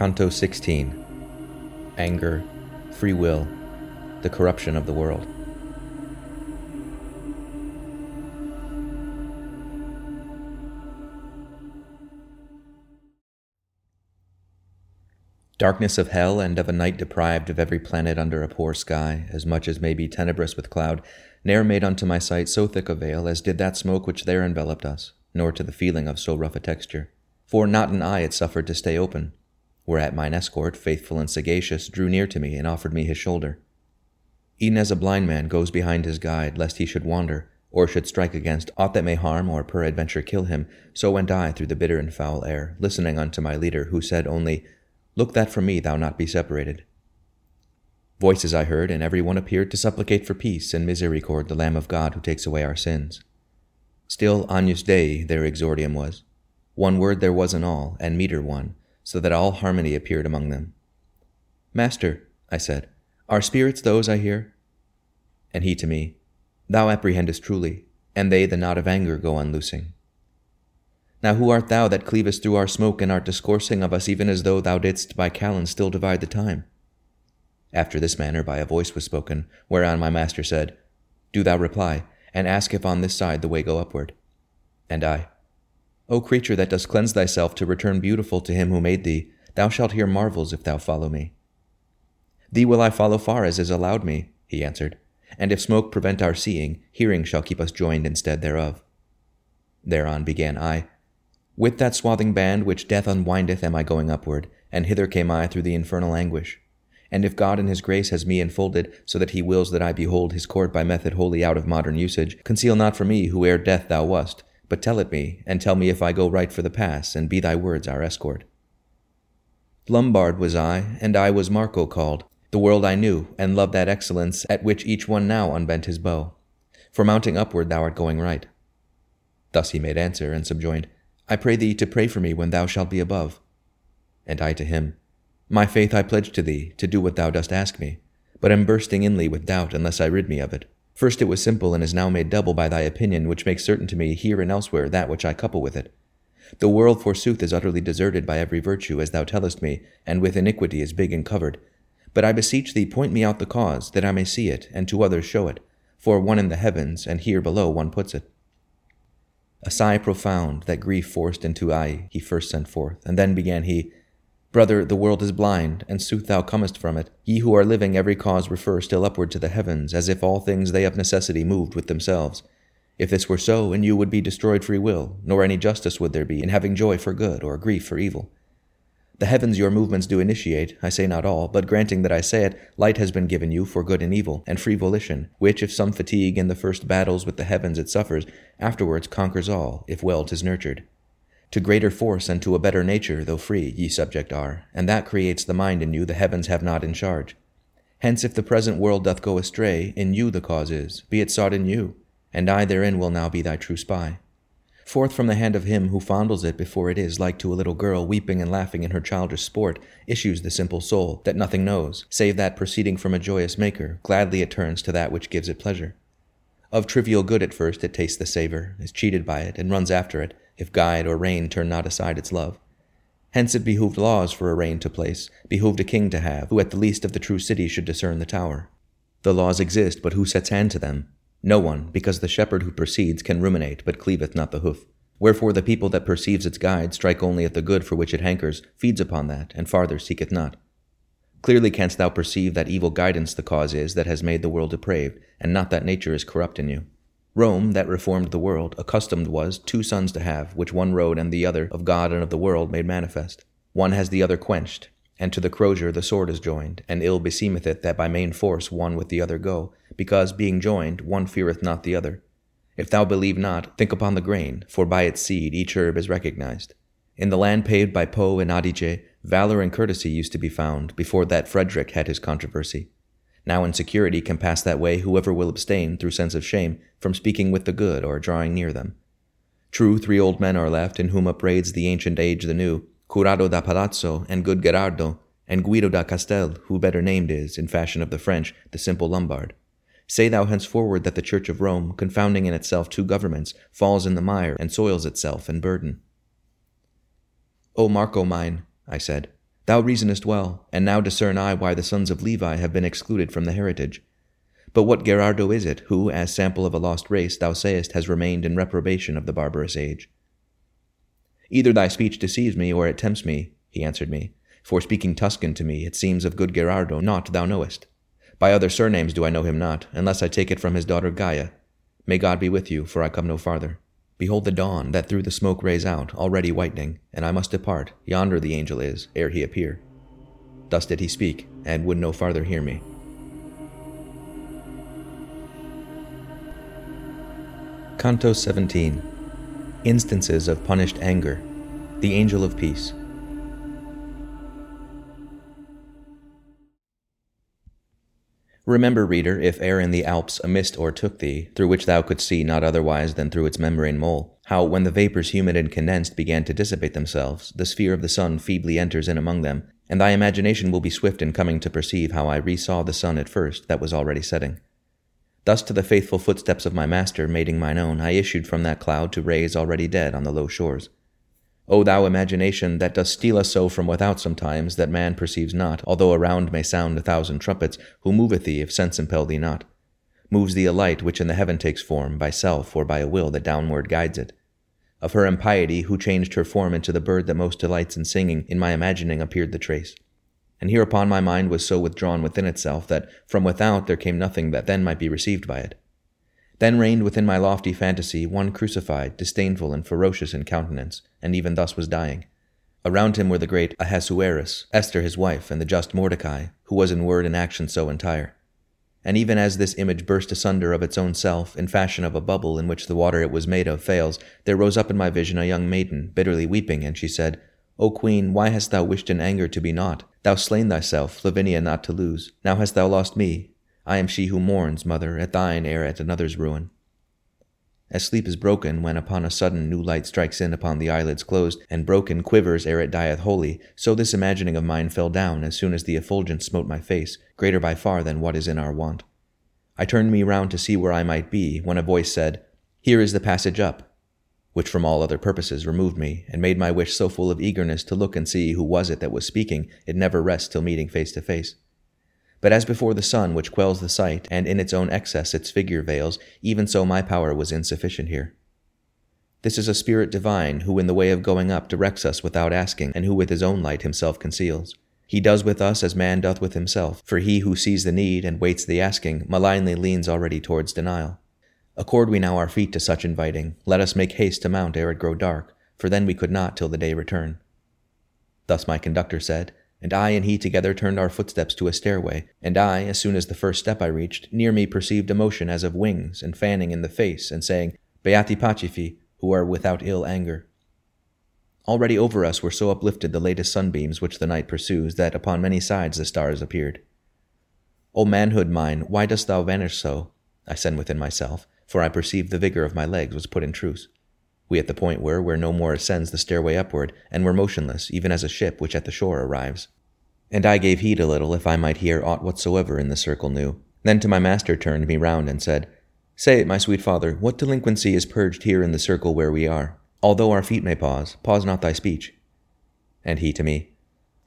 Canto 16 Anger, Free Will, the Corruption of the World. Darkness of hell and of a night deprived of every planet under a poor sky, as much as may be tenebrous with cloud, ne'er made unto my sight so thick a veil as did that smoke which there enveloped us, nor to the feeling of so rough a texture. For not an eye it suffered to stay open, whereat mine escort, faithful and sagacious, drew near to me and offered me his shoulder. E'en as a blind man goes behind his guide, lest he should wander, or should strike against aught that may harm or peradventure kill him, so went I through the bitter and foul air, listening unto my leader, who said only, Look that from me thou not be separated. Voices I heard, and every one appeared to supplicate for peace and misericord the Lamb of God who takes away our sins. Still Agnus Dei their exordium was. One word there was in all, and meter one, so that all harmony appeared among them. Master, I said, are spirits those I hear? And he to me, Thou apprehendest truly, and they the knot of anger go unloosing. Now who art thou that cleavest through our smoke and art discoursing of us even as though thou didst by calends still divide the time? After this manner by a voice was spoken, whereon my master said, Do thou reply, and ask if on this side the way go upward. And I, O creature that dost cleanse thyself to return beautiful to him who made thee, thou shalt hear marvels if thou follow me. Thee will I follow far as is allowed me, he answered, and if smoke prevent our seeing, hearing shall keep us joined instead thereof. Thereon began I, With that swathing band which death unwindeth am I going upward, and hither came I through the infernal anguish. And if God in his grace has me enfolded, so that he wills that I behold his court by method wholly out of modern usage, conceal not from me who ere death thou wast, but tell it me, and tell me if I go right for the pass, and be thy words our escort. Lombard was I, and I was Marco called. The world I knew, and loved that excellence at which each one now unbent his bow. For mounting upward thou art going right. Thus he made answer, and subjoined, I pray thee to pray for me when thou shalt be above. And I to him, My faith I pledge to thee, to do what thou dost ask me, but am bursting inly with doubt unless I rid me of it. First it was simple, and is now made double by thy opinion, which makes certain to me here and elsewhere that which I couple with it. The world, forsooth, is utterly deserted by every virtue, as thou tellest me, and with iniquity is big and covered. But I beseech thee, point me out the cause, that I may see it, and to others show it. For one in the heavens, and here below one puts it. A sigh profound, that grief forced into eye, he first sent forth, and then began he, Brother, the world is blind, and sooth thou comest from it. Ye who are living every cause refer still upward to the heavens, as if all things they of necessity moved with themselves. If this were so, in you would be destroyed free will, nor any justice would there be in having joy for good, or grief for evil. The heavens your movements do initiate, I say not all, but granting that I say it, light has been given you for good and evil, and free volition, which, if some fatigue in the first battles with the heavens it suffers, afterwards conquers all, if well 'tis nurtured. To greater force and to a better nature, though free, ye subject are, and that creates the mind in you the heavens have not in charge. Hence, if the present world doth go astray, in you the cause is, be it sought in you, and I therein will now be thy true spy. Forth from the hand of him who fondles it before it is like to a little girl weeping and laughing in her childish sport, issues the simple soul, that nothing knows, save that proceeding from a joyous maker, gladly it turns to that which gives it pleasure. Of trivial good at first it tastes the savour, is cheated by it, and runs after it, if guide or rein turn not aside its love. Hence it behooved laws for a reign to place, behooved a king to have, who at the least of the true city should discern the tower. The laws exist, but who sets hand to them? No one, because the shepherd who proceeds can ruminate, but cleaveth not the hoof. Wherefore the people that perceives its guide strike only at the good for which it hankers, feeds upon that, and farther seeketh not. Clearly canst thou perceive that evil guidance the cause is that has made the world depraved, and not that nature is corrupt in you. Rome, that reformed the world, accustomed was two suns to have, which one road and the other, of God and of the world, made manifest. One has the other quenched, and to the crozier the sword is joined, and ill beseemeth it that by main force one with the other go, because, being joined, one feareth not the other. If thou believe not, think upon the grain, for by its seed each herb is recognized. In the land paved by Po and Adige, valor and courtesy used to be found, before that Frederick had his controversy. Now in security can pass that way whoever will abstain, through sense of shame, from speaking with the good or drawing near them. True, three old men are left, in whom upbraids the ancient age the new, Currado da Palazzo and good Gherardo, and Guido da Castel, who better named is, in fashion of the French, the simple Lombard. Say thou henceforward that the Church of Rome, confounding in itself two governments, falls in the mire and soils itself in burden. O Marco mine, I said, Thou reasonest well, and now discern I why the sons of Levi have been excluded from the heritage. But what Gherardo is it, who, as sample of a lost race, thou sayest has remained in reprobation of the barbarous age? Either thy speech deceives me, or it tempts me, he answered me. For speaking Tuscan to me, it seems of good Gherardo not thou knowest. By other surnames do I know him not, unless I take it from his daughter Gaia. May God be with you, for I come no farther. Behold the dawn, that through the smoke rays out, already whitening, and I must depart, yonder the angel is, ere he appear. Thus did he speak, and would no farther hear me. Canto 17 Instances of Punished Anger The Angel of Peace. Remember, reader, if e'er in the Alps a mist o'ertook thee, through which thou couldst see not otherwise than through its membrane mole, how, when the vapours humid and condensed began to dissipate themselves, the sphere of the sun feebly enters in among them, and thy imagination will be swift in coming to perceive how I resaw the sun at first that was already setting. Thus to the faithful footsteps of my master, mating mine own, I issued from that cloud to rays already dead on the low shores. O thou imagination, that dost steal us so from without sometimes, that man perceives not, although around may sound a thousand trumpets, who moveth thee if sense impel thee not? Moves thee a light which in the heaven takes form, by self or by a will that downward guides it. Of her impiety, who changed her form into the bird that most delights in singing, in my imagining appeared the trace and hereupon my mind was so withdrawn within itself that from without there came nothing that then might be received by it. Then reigned within my lofty fantasy one crucified, disdainful, and ferocious in countenance, and even thus was dying. Around him were the great Ahasuerus, Esther his wife, and the just Mordecai, who was in word and action so entire. And even as this image burst asunder of its own self, in fashion of a bubble in which the water it was made of fails, there rose up in my vision a young maiden, bitterly weeping, and she said, O queen, why hast thou wished in anger to be naught? Thou slain thyself, Lavinia not to lose. Now hast thou lost me. I am she who mourns, mother, at thine ere at another's ruin. As sleep is broken when upon a sudden new light strikes in upon the eyelids closed, and broken quivers ere it dieth wholly, so this imagining of mine fell down as soon as the effulgence smote my face, greater by far than what is in our wont. I turned me round to see where I might be, when a voice said, Here is the passage up which from all other purposes removed me, and made my wish so full of eagerness to look and see who was it that was speaking, it never rests till meeting face to face. But as before the sun, which quells the sight, and in its own excess its figure veils, even so my power was insufficient here. This is a spirit divine, who in the way of going up directs us without asking, and who with his own light himself conceals. He does with us as man doth with himself, for he who sees the need and waits the asking, malignly leans already towards denial. Accord we now our feet to such inviting, let us make haste to mount ere it grow dark, for then we could not till the day return. Thus my conductor said, and I and he together turned our footsteps to a stairway, and I, as soon as the first step I reached, near me perceived a motion as of wings, and fanning in the face, and saying, Beati pacifici, who are without ill anger. Already over us were so uplifted the latest sunbeams which the night pursues, that upon many sides the stars appeared. O manhood mine, why dost thou vanish so? I said within myself, for I perceived the vigor of my legs was put in truce. We at the point were where no more ascends the stairway upward, and were motionless, even as a ship which at the shore arrives. And I gave heed a little if I might hear aught whatsoever in the circle new. Then to my master turned me round and said, Say, my sweet father, what delinquency is purged here in the circle where we are? Although our feet may pause, pause not thy speech. And he to me,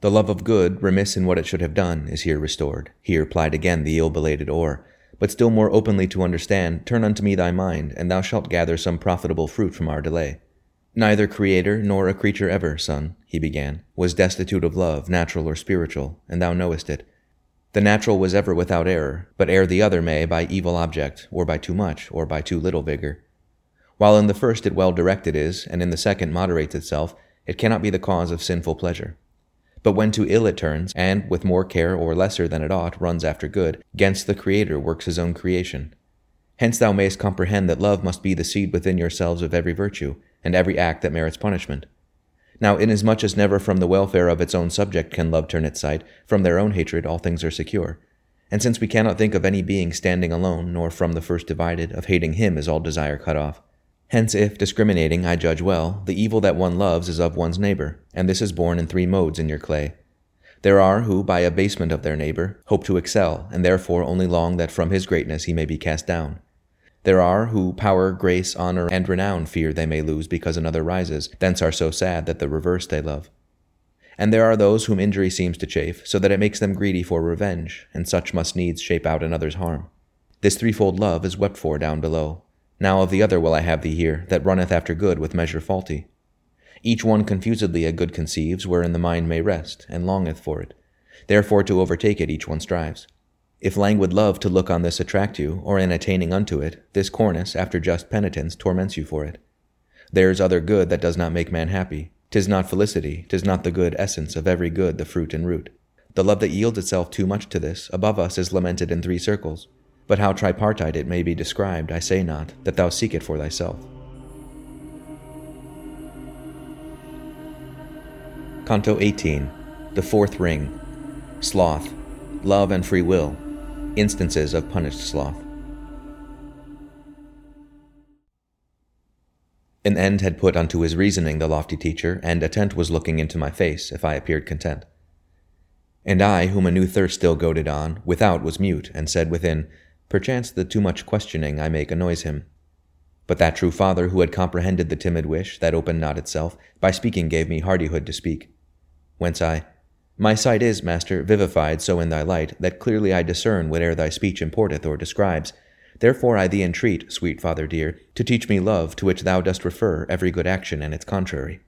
The love of good, remiss in what it should have done, is here restored. Here plied again the ill-belated oar, but still more openly to understand, turn unto me thy mind, and thou shalt gather some profitable fruit from our delay. Neither creator nor a creature ever, son, he began, was destitute of love, natural or spiritual, and thou knowest it. The natural was ever without error, but ere the other may by evil object, or by too much, or by too little vigor. While in the first it well directed is, and in the second moderates itself, it cannot be the cause of sinful pleasure. But when to ill it turns, and, with more care or lesser than it ought, runs after good, gainst the Creator works his own creation. Hence thou mayst comprehend that love must be the seed within yourselves of every virtue, and every act that merits punishment. Now, inasmuch as never from the welfare of its own subject can love turn its sight, from their own hatred all things are secure. And since we cannot think of any being standing alone, nor from the first divided, of hating him is all desire cut off, Hence, if, discriminating, I judge well, the evil that one loves is of one's neighbor, and this is born in three modes in your clay. There are who, by abasement of their neighbor, hope to excel, and therefore only long that from his greatness he may be cast down. There are who power, grace, honor, and renown fear they may lose because another rises, thence are so sad that the reverse they love. And there are those whom injury seems to chafe, so that it makes them greedy for revenge, and such must needs shape out another's harm. This threefold love is wept for down below. Now of the other will I have thee here, that runneth after good with measure faulty. Each one confusedly a good conceives, wherein the mind may rest, and longeth for it. Therefore to overtake it each one strives. If languid love to look on this attract you, or in attaining unto it, this cornice, after just penitence, torments you for it. There is other good that does not make man happy. Tis not felicity, tis not the good essence of every good the fruit and root. The love that yields itself too much to this, above us, is lamented in three circles. But how tripartite it may be described, I say not, that thou seek it for thyself. Canto 18 The Fourth Ring Sloth, Love and Free Will, Instances of Punished Sloth. An end had put unto his reasoning the lofty teacher, and attent was looking into my face, if I appeared content. And I, whom a new thirst still goaded on, without was mute, and said within, Perchance the too much questioning I make annoys him. But that true father who had comprehended the timid wish that opened not itself, by speaking gave me hardihood to speak. Whence I, My sight is, master, vivified so in thy light, that clearly I discern whate'er thy speech importeth or describes, Therefore I thee entreat, sweet father dear, to teach me love to which thou dost refer every good action and its contrary.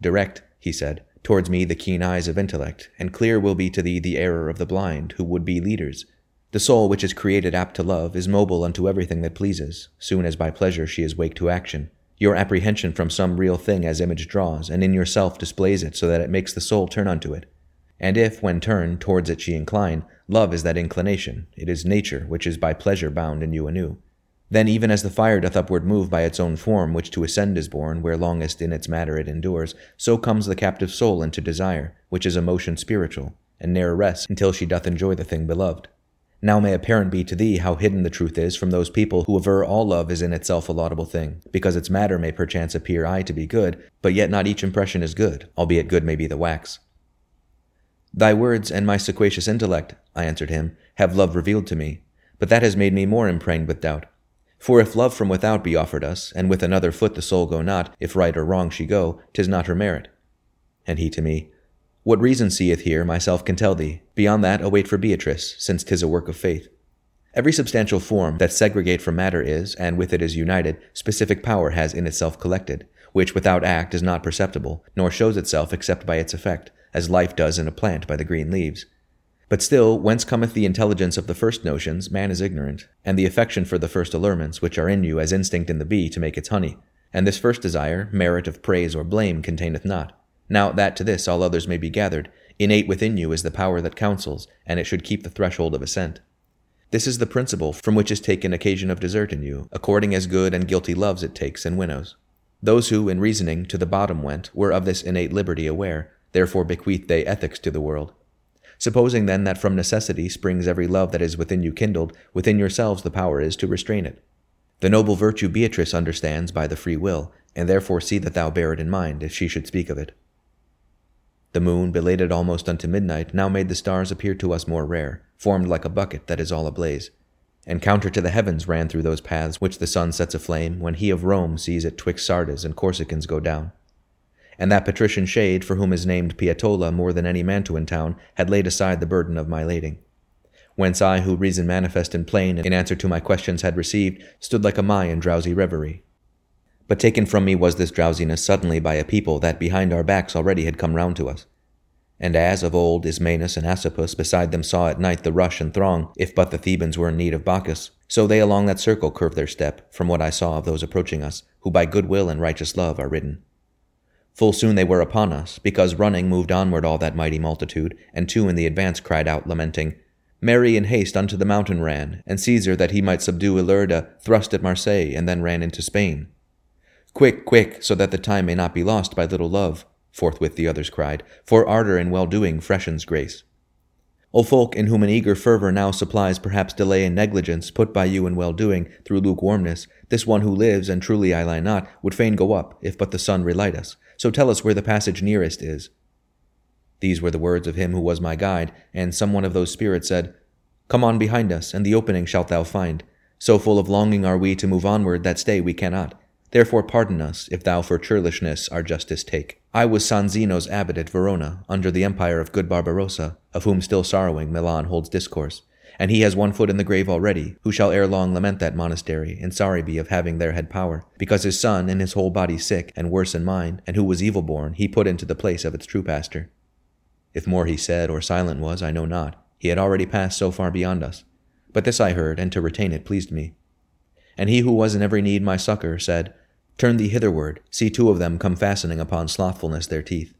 Direct, he said, towards me the keen eyes of intellect, and clear will be to thee the error of the blind, who would be leaders. The soul which is created apt to love is mobile unto everything that pleases, soon as by pleasure she is waked to action. Your apprehension from some real thing as image draws, and in yourself displays it so that it makes the soul turn unto it. And if, when turned, towards it she incline, love is that inclination, it is nature which is by pleasure bound in you anew. Then even as the fire doth upward move by its own form, which to ascend is born, where longest in its matter it endures, so comes the captive soul into desire, which is a motion spiritual, and ne'er rests until she doth enjoy the thing beloved. Now may apparent be to thee how hidden the truth is from those people who aver all love is in itself a laudable thing, because its matter may perchance appear aye to be good, but yet not each impression is good, albeit good may be the wax. Thy words and my sequacious intellect, I answered him, have love revealed to me, but that has made me more impregned with doubt. For if love from without be offered us, and with another foot the soul go not, if right or wrong she go, tis not her merit. And he to me, What reason seeth here, myself can tell thee. Beyond that, await for Beatrice, since tis a work of faith. Every substantial form that segregate from matter is, and with it is united, specific power has in itself collected, which without act is not perceptible, nor shows itself except by its effect, as life does in a plant by the green leaves. But still, whence cometh the intelligence of the first notions, man is ignorant, and the affection for the first allurements, which are in you as instinct in the bee to make its honey. And this first desire, merit of praise or blame, containeth not. Now that to this all others may be gathered, innate within you is the power that counsels, and it should keep the threshold of assent. This is the principle from which is taken occasion of desert in you, according as good and guilty loves it takes and winnows. Those who, in reasoning, to the bottom went, were of this innate liberty aware, therefore bequeath they ethics to the world. Supposing then that from necessity springs every love that is within you kindled, within yourselves the power is to restrain it. The noble virtue Beatrice understands by the free will, and therefore see that thou bear it in mind, if she should speak of it. The moon, belated almost unto midnight, now made the stars appear to us more rare, formed like a bucket that is all ablaze. And counter to the heavens ran through those paths which the sun sets aflame, when he of Rome sees it twixt Sardes and Corsicans go down and that patrician shade for whom is named Pietola more than any Mantuan town had laid aside the burden of my lading. Whence I, who reason manifest and plain in answer to my questions had received, stood like a Mai in drowsy reverie. But taken from me was this drowsiness suddenly by a people that behind our backs already had come round to us. And as of old Ismenus and Asopus beside them saw at night the rush and throng, if but the Thebans were in need of Bacchus, so they along that circle curved their step, from what I saw of those approaching us, who by good will and righteous love are ridden. Full soon they were upon us, because running moved onward all that mighty multitude, and two in the advance cried out, lamenting, Mary in haste unto the mountain ran, and Caesar, that he might subdue Ilerda, thrust at Marseilles, and then ran into Spain. Quick, quick, so that the time may not be lost by little love, forthwith the others cried, for ardor in well doing freshens grace. O folk in whom an eager fervor now supplies perhaps delay and negligence put by you in well doing through lukewarmness, this one who lives, and truly I lie not, would fain go up, if but the sun relight us, so tell us where the passage nearest is. These were the words of him who was my guide, and some one of those spirits said, Come on behind us, and the opening shalt thou find. So full of longing are we to move onward that stay we cannot. Therefore pardon us, if thou for churlishness our justice take. I was San Zeno's abbot at Verona, under the empire of good Barbarossa, of whom still sorrowing Milan holds discourse. And he has one foot in the grave already, who shall ere long lament that monastery, and sorry be of having there had power, because his son, in his whole body sick, and worse in mind, and who was evil born, he put into the place of its true pastor. If more he said or silent was, I know not. He had already passed so far beyond us. But this I heard, and to retain it pleased me. And he who was in every need my succor said, Turn thee hitherward, see two of them come fastening upon slothfulness their teeth.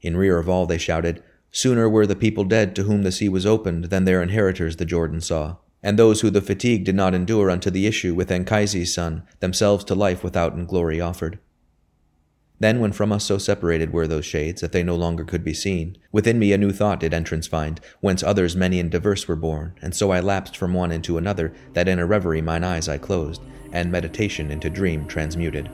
In rear of all they shouted, Sooner were the people dead to whom the sea was opened than their inheritors the Jordan saw, and those who the fatigue did not endure unto the issue with Anchises' son, themselves to life without in glory offered. Then, when from us so separated were those shades that they no longer could be seen, within me a new thought did entrance find, whence others many and diverse were born, and so I lapsed from one into another, that in a reverie mine eyes I closed, and meditation into dream transmuted.